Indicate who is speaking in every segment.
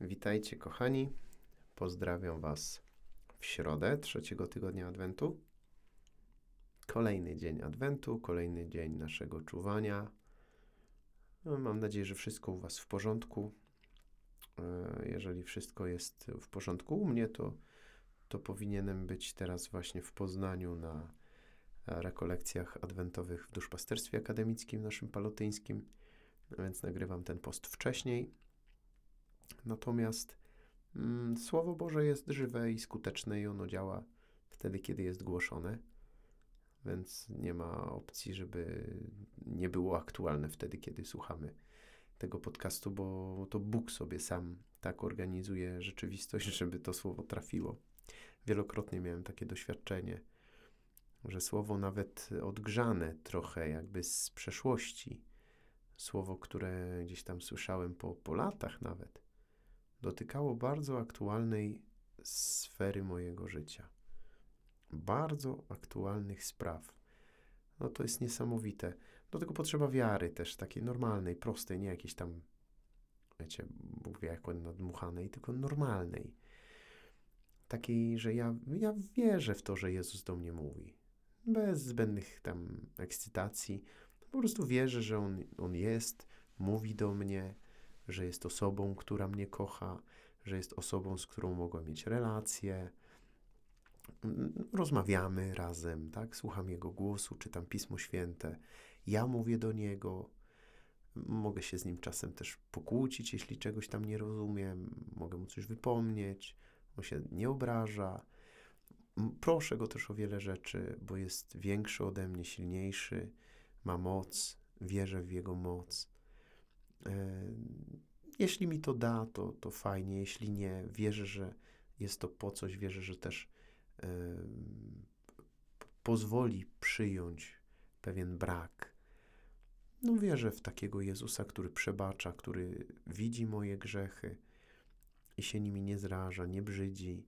Speaker 1: Witajcie, kochani. Pozdrawiam Was w środę trzeciego tygodnia Adwentu. Kolejny dzień Adwentu, kolejny dzień naszego czuwania. No, mam nadzieję, że wszystko u Was w porządku. E, jeżeli wszystko jest w porządku u mnie, to, to powinienem być teraz właśnie w Poznaniu na rekolekcjach adwentowych w duszpasterstwie akademickim naszym palotyńskim, więc nagrywam ten post wcześniej. Natomiast mm, Słowo Boże jest żywe i skuteczne i ono działa wtedy, kiedy jest głoszone, więc nie ma opcji, żeby nie było aktualne wtedy, kiedy słuchamy tego podcastu, bo to Bóg sobie sam tak organizuje rzeczywistość, żeby to słowo trafiło. Wielokrotnie miałem takie doświadczenie, że słowo nawet odgrzane trochę jakby z przeszłości, słowo, które gdzieś tam słyszałem po, po latach nawet, dotykało bardzo aktualnej sfery mojego życia. Bardzo aktualnych spraw. No to jest niesamowite. Do tego potrzeba wiary też, takiej normalnej, prostej, nie jakiejś tam, wiecie, Bóg wie jak nadmuchanej, tylko normalnej. Takiej, że ja, ja wierzę w to, że Jezus do mnie mówi. Bez zbędnych tam ekscytacji. Po prostu wierzę, że On, on jest, mówi do mnie, że jest osobą, która mnie kocha, że jest osobą, z którą mogę mieć relacje. Rozmawiamy razem, tak? Słucham Jego głosu, czytam Pismo Święte. Ja mówię do Niego. Mogę się z Nim czasem też pokłócić, jeśli czegoś tam nie rozumiem. Mogę Mu coś wypomnieć. On się nie obraża. Proszę Go też o wiele rzeczy, bo jest większy ode mnie, silniejszy, ma moc, wierzę w Jego moc. E, jeśli mi to da, to, to fajnie, jeśli nie, wierzę, że jest to po coś, wierzę, że też pozwoli przyjąć pewien brak. No wierzę w takiego Jezusa, który przebacza, który widzi moje grzechy i się nimi nie zraża, nie brzydzi,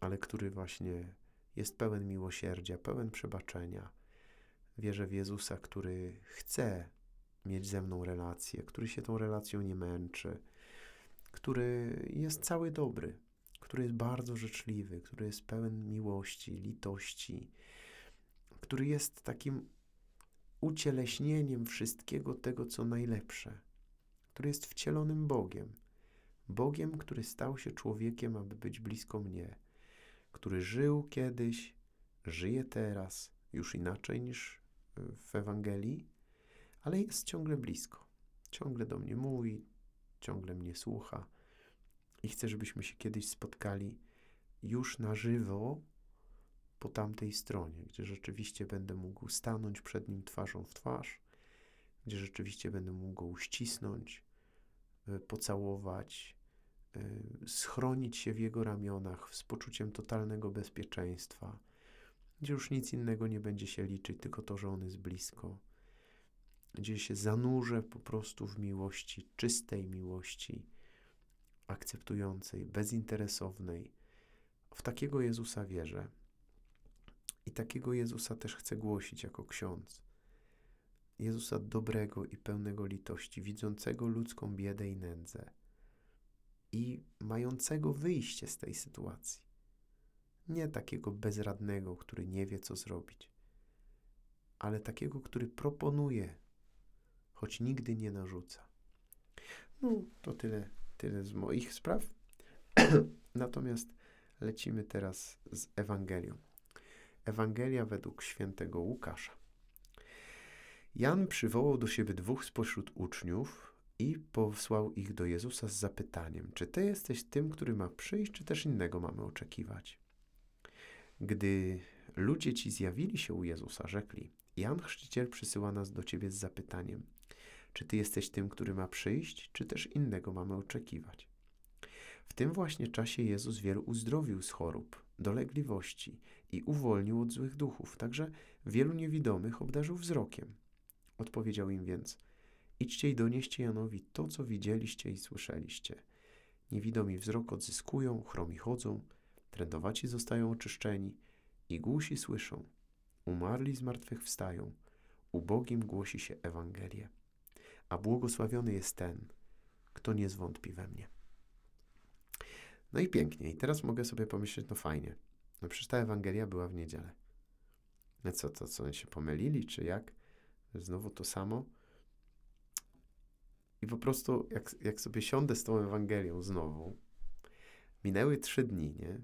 Speaker 1: ale który właśnie jest pełen miłosierdzia, pełen przebaczenia. Wierzę w Jezusa, który chce mieć ze mną relację, który się tą relacją nie męczy, który jest cały dobry, który jest bardzo życzliwy, który jest pełen miłości, litości, który jest takim ucieleśnieniem wszystkiego tego, co najlepsze, który jest wcielonym Bogiem. Bogiem, który stał się człowiekiem, aby być blisko mnie, który żył kiedyś, żyje teraz, już inaczej niż w Ewangelii, ale jest ciągle blisko. Ciągle do mnie mówi, ciągle mnie słucha i chcę, żebyśmy się kiedyś spotkali już na żywo po tamtej stronie, gdzie rzeczywiście będę mógł stanąć przed nim twarzą w twarz, gdzie rzeczywiście będę mógł go uścisnąć, e, pocałować, e, schronić się w jego ramionach z poczuciem totalnego bezpieczeństwa, gdzie już nic innego nie będzie się liczyć, tylko to, że on jest blisko gdzie się zanurzę po prostu w miłości, czystej miłości, akceptującej, bezinteresownej. W takiego Jezusa wierzę. I takiego Jezusa też chcę głosić jako ksiądz. Jezusa dobrego i pełnego litości, widzącego ludzką biedę i nędzę i mającego wyjście z tej sytuacji. Nie takiego bezradnego, który nie wie, co zrobić, ale takiego, który proponuje choć nigdy nie narzuca. No, to tyle, tyle z moich spraw. Natomiast lecimy teraz z Ewangelią. Ewangelia według świętego Łukasza. Jan przywołał do siebie dwóch spośród uczniów i posłał ich do Jezusa z zapytaniem: Czy ty jesteś tym, który ma przyjść, czy też innego mamy oczekiwać? Gdy ludzie ci zjawili się u Jezusa, rzekli: Jan Chrzciciel przysyła nas do ciebie z zapytaniem: czy ty jesteś tym, który ma przyjść, czy też innego mamy oczekiwać? W tym właśnie czasie Jezus wielu uzdrowił z chorób, dolegliwości i uwolnił od złych duchów, także wielu niewidomych obdarzył wzrokiem. Odpowiedział im więc: Idźcie i donieście Janowi to, co widzieliście i słyszeliście. Niewidomi wzrok odzyskują, chromi chodzą, trędowaci zostają oczyszczeni i głusi słyszą. Umarli z martwych wstają, ubogim głosi się Ewangelię a błogosławiony jest ten, kto nie zwątpi we mnie. No i pięknie. I teraz mogę sobie pomyśleć, no fajnie. No przecież ta Ewangelia była w niedzielę. No co, to co, oni się pomylili, czy jak? Znowu to samo? I po prostu, jak, jak sobie siądę z tą Ewangelią znowu, minęły trzy dni, nie?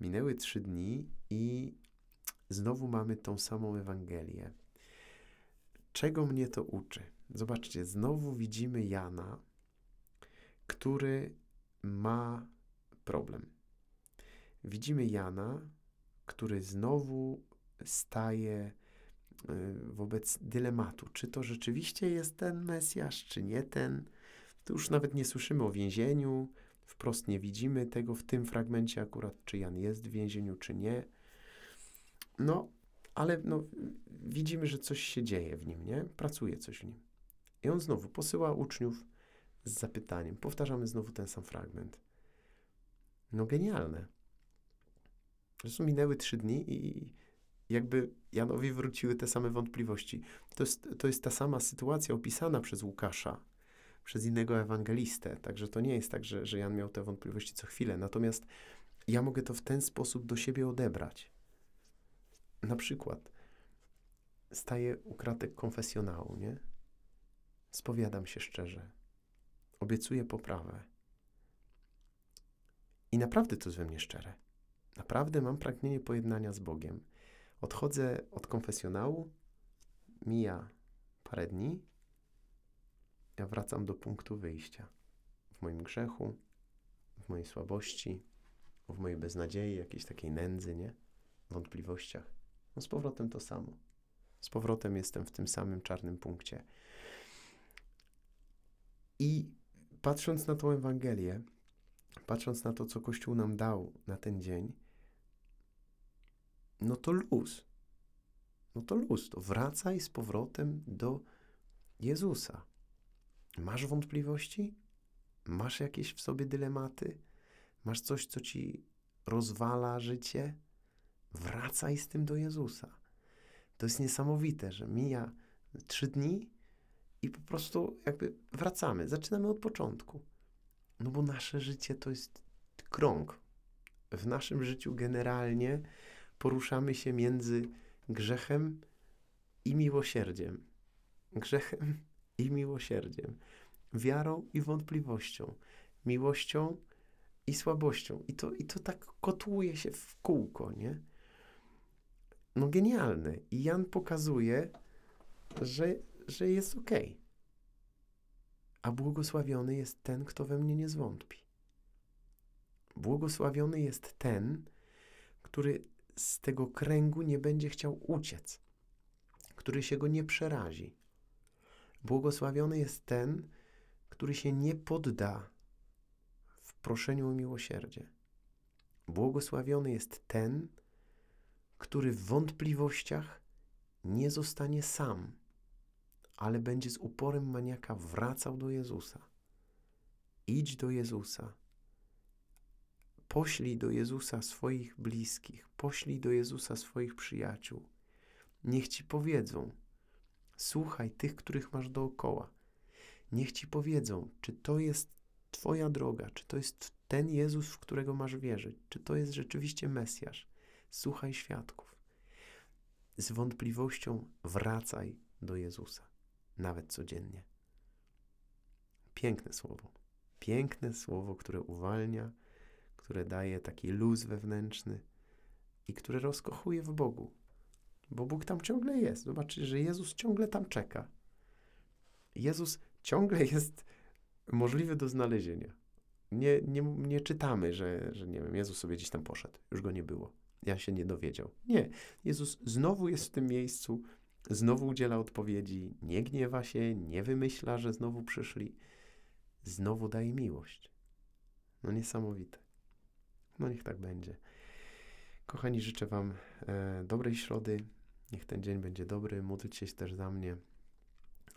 Speaker 1: Minęły trzy dni i znowu mamy tą samą Ewangelię. Czego mnie to uczy? Zobaczcie, znowu widzimy Jana, który ma problem. Widzimy Jana, który znowu staje y, wobec dylematu, czy to rzeczywiście jest ten Mesjasz, czy nie ten. Tu już nawet nie słyszymy o więzieniu, wprost nie widzimy tego w tym fragmencie akurat, czy Jan jest w więzieniu, czy nie. No, ale no, widzimy, że coś się dzieje w nim, nie? Pracuje coś w nim. I on znowu posyła uczniów z zapytaniem. Powtarzamy znowu ten sam fragment. No genialne. Zresztą minęły trzy dni i jakby Janowi wróciły te same wątpliwości. To jest, to jest ta sama sytuacja opisana przez Łukasza, przez innego ewangelistę. Także to nie jest tak, że, że Jan miał te wątpliwości co chwilę. Natomiast ja mogę to w ten sposób do siebie odebrać. Na przykład staję u kratek konfesjonału, nie? Spowiadam się szczerze. Obiecuję poprawę. I naprawdę to jest we mnie szczere. Naprawdę mam pragnienie pojednania z Bogiem. Odchodzę od konfesjonału, mija parę dni, ja wracam do punktu wyjścia. W moim grzechu, w mojej słabości, w mojej beznadziei, jakiejś takiej nędzy, nie? Wątpliwościach. No z powrotem to samo. Z powrotem jestem w tym samym czarnym punkcie. I patrząc na tą Ewangelię, patrząc na to, co Kościół nam dał na ten dzień, no to luz. No to luz. To wracaj z powrotem do Jezusa. Masz wątpliwości? Masz jakieś w sobie dylematy? Masz coś, co ci rozwala życie? Wracaj z tym do Jezusa. To jest niesamowite, że mija trzy dni i po prostu jakby wracamy. Zaczynamy od początku. No bo nasze życie to jest krąg. W naszym życiu generalnie poruszamy się między grzechem i miłosierdziem. Grzechem i miłosierdziem. Wiarą i wątpliwością. Miłością i słabością. I to, i to tak kotłuje się w kółko, nie? No genialne. I Jan pokazuje, że, że jest ok. A błogosławiony jest ten, kto we mnie nie zwątpi. Błogosławiony jest ten, który z tego kręgu nie będzie chciał uciec, który się go nie przerazi. Błogosławiony jest ten, który się nie podda w proszeniu o miłosierdzie. Błogosławiony jest ten, który w wątpliwościach nie zostanie sam, ale będzie z uporem maniaka wracał do Jezusa. Idź do Jezusa Poślij do Jezusa swoich bliskich, poślij do Jezusa swoich przyjaciół. Niech ci powiedzą, słuchaj tych, których masz dookoła. Niech ci powiedzą, czy to jest Twoja droga, czy to jest ten Jezus, w którego masz wierzyć, czy to jest rzeczywiście Mesjasz. Słuchaj świadków. Z wątpliwością wracaj do Jezusa, nawet codziennie. Piękne słowo. Piękne słowo, które uwalnia które daje taki luz wewnętrzny i które rozkochuje w Bogu. Bo Bóg tam ciągle jest. Zobaczcie, że Jezus ciągle tam czeka. Jezus ciągle jest możliwy do znalezienia. Nie, nie, nie czytamy, że, że nie wiem, Jezus sobie gdzieś tam poszedł, już go nie było. Ja się nie dowiedział. Nie, Jezus znowu jest w tym miejscu, znowu udziela odpowiedzi, nie gniewa się, nie wymyśla, że znowu przyszli, znowu daje miłość. No niesamowite. No niech tak będzie. Kochani, życzę Wam e, dobrej środy. Niech ten dzień będzie dobry. Módlcie się też za mnie,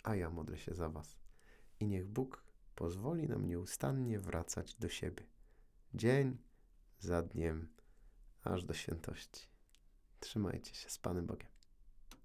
Speaker 1: a ja modlę się za Was. I niech Bóg pozwoli nam nieustannie wracać do siebie. Dzień za dniem, aż do świętości. Trzymajcie się z Panem Bogiem.